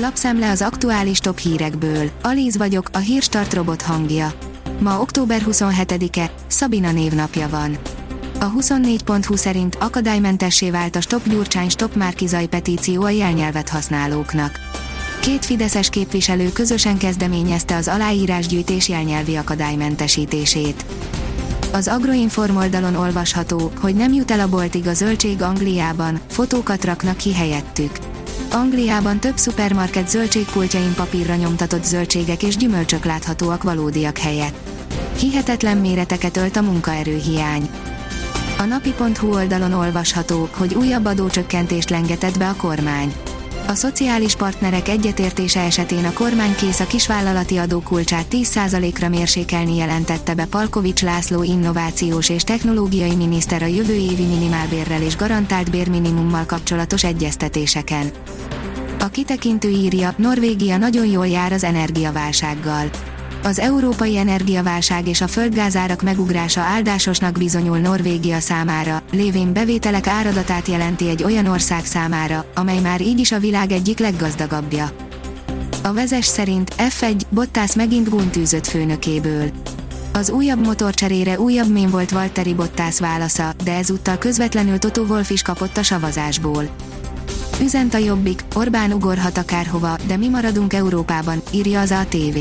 Lapszem az aktuális top hírekből. Alíz vagyok, a hírstart robot hangja. Ma október 27-e, Szabina névnapja van. A 24.20 szerint akadálymentessé vált a Stop Gyurcsány Stop Márkizai petíció a jelnyelvet használóknak. Két fideszes képviselő közösen kezdeményezte az aláírásgyűjtés jelnyelvi akadálymentesítését. Az Agroinform oldalon olvasható, hogy nem jut el a boltig a zöldség Angliában, fotókat raknak ki helyettük. Angliában több szupermarket zöldségpultjain papírra nyomtatott zöldségek és gyümölcsök láthatóak valódiak helyett. Hihetetlen méreteket ölt a munkaerőhiány. A napi.hu oldalon olvasható, hogy újabb adócsökkentést lengetett be a kormány. A szociális partnerek egyetértése esetén a kormány kész a kisvállalati adókulcsát 10%-ra mérsékelni jelentette be Palkovics László innovációs és technológiai miniszter a jövő évi minimálbérrel és garantált bérminimummal kapcsolatos egyeztetéseken. A kitekintő írja, Norvégia nagyon jól jár az energiaválsággal. Az európai energiaválság és a földgázárak megugrása áldásosnak bizonyul Norvégia számára, lévén bevételek áradatát jelenti egy olyan ország számára, amely már így is a világ egyik leggazdagabbja. A vezes szerint F1 Bottas megint guntűzött főnökéből. Az újabb motorcserére újabb mém volt Valtteri Bottas válasza, de ezúttal közvetlenül Toto Wolff is kapott a savazásból. Üzent a Jobbik, Orbán ugorhat akárhova, de mi maradunk Európában, írja az ATV.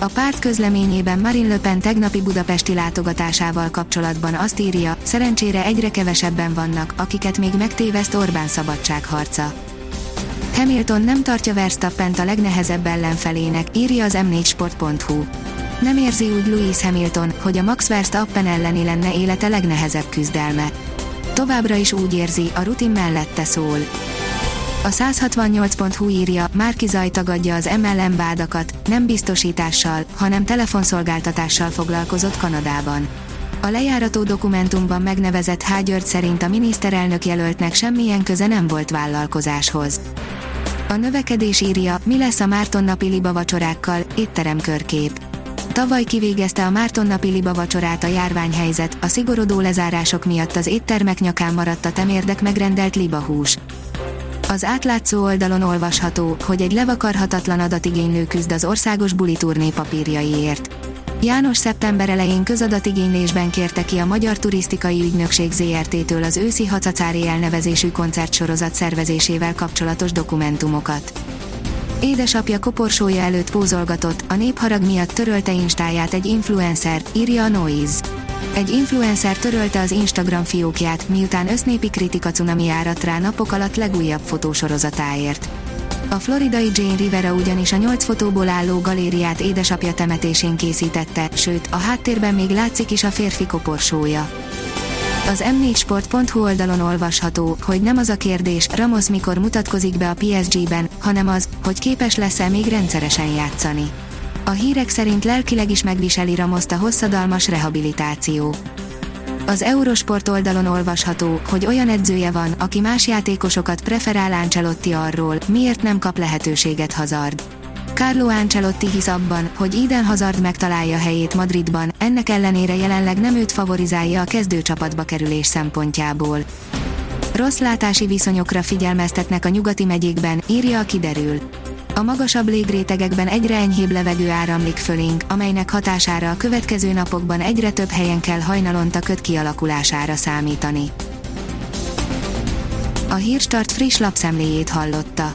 A párt közleményében Marine Le Pen tegnapi budapesti látogatásával kapcsolatban azt írja, szerencsére egyre kevesebben vannak, akiket még megtéveszt Orbán szabadságharca. Hamilton nem tartja Verstappent a legnehezebb ellenfelének, írja az m4sport.hu. Nem érzi úgy Louis Hamilton, hogy a Max Verstappen elleni lenne élete legnehezebb küzdelme. Továbbra is úgy érzi, a rutin mellette szól. A 168.hu írja, Márki Zaj tagadja az MLM vádakat, nem biztosítással, hanem telefonszolgáltatással foglalkozott Kanadában. A lejárató dokumentumban megnevezett H. György szerint a miniszterelnök jelöltnek semmilyen köze nem volt vállalkozáshoz. A növekedés írja, mi lesz a Márton napi liba vacsorákkal, étteremkörkép. Tavaly kivégezte a Márton napi liba vacsorát a járványhelyzet, a szigorodó lezárások miatt az éttermek nyakán maradt a temérdek megrendelt libahús. Az átlátszó oldalon olvasható, hogy egy levakarhatatlan adatigénylő küzd az országos buli turné papírjaiért. János szeptember elején közadatigénylésben kérte ki a Magyar Turisztikai Ügynökség ZRT-től az őszi hacacári elnevezésű koncertsorozat szervezésével kapcsolatos dokumentumokat. Édesapja koporsója előtt pózolgatott, a népharag miatt törölte instáját egy influencer, írja a Noise. Egy influencer törölte az Instagram fiókját, miután össznépi kritika cunami áradt rá napok alatt legújabb fotósorozatáért. A floridai Jane Rivera ugyanis a nyolc fotóból álló galériát édesapja temetésén készítette, sőt, a háttérben még látszik is a férfi koporsója. Az m4sport.hu oldalon olvasható, hogy nem az a kérdés, Ramos mikor mutatkozik be a PSG-ben, hanem az, hogy képes lesz-e még rendszeresen játszani. A hírek szerint lelkileg is megviseli Ramoszt a hosszadalmas rehabilitáció. Az Eurosport oldalon olvasható, hogy olyan edzője van, aki más játékosokat preferál Ancelotti arról, miért nem kap lehetőséget Hazard. Carlo Ancelotti hisz abban, hogy Eden Hazard megtalálja helyét Madridban, ennek ellenére jelenleg nem őt favorizálja a kezdőcsapatba kerülés szempontjából. Rossz látási viszonyokra figyelmeztetnek a nyugati megyékben, írja a kiderül. A magasabb légrétegekben egyre enyhébb levegő áramlik fölénk, amelynek hatására a következő napokban egyre több helyen kell hajnalonta köt kialakulására számítani. A Hírstart friss lapszemléjét hallotta.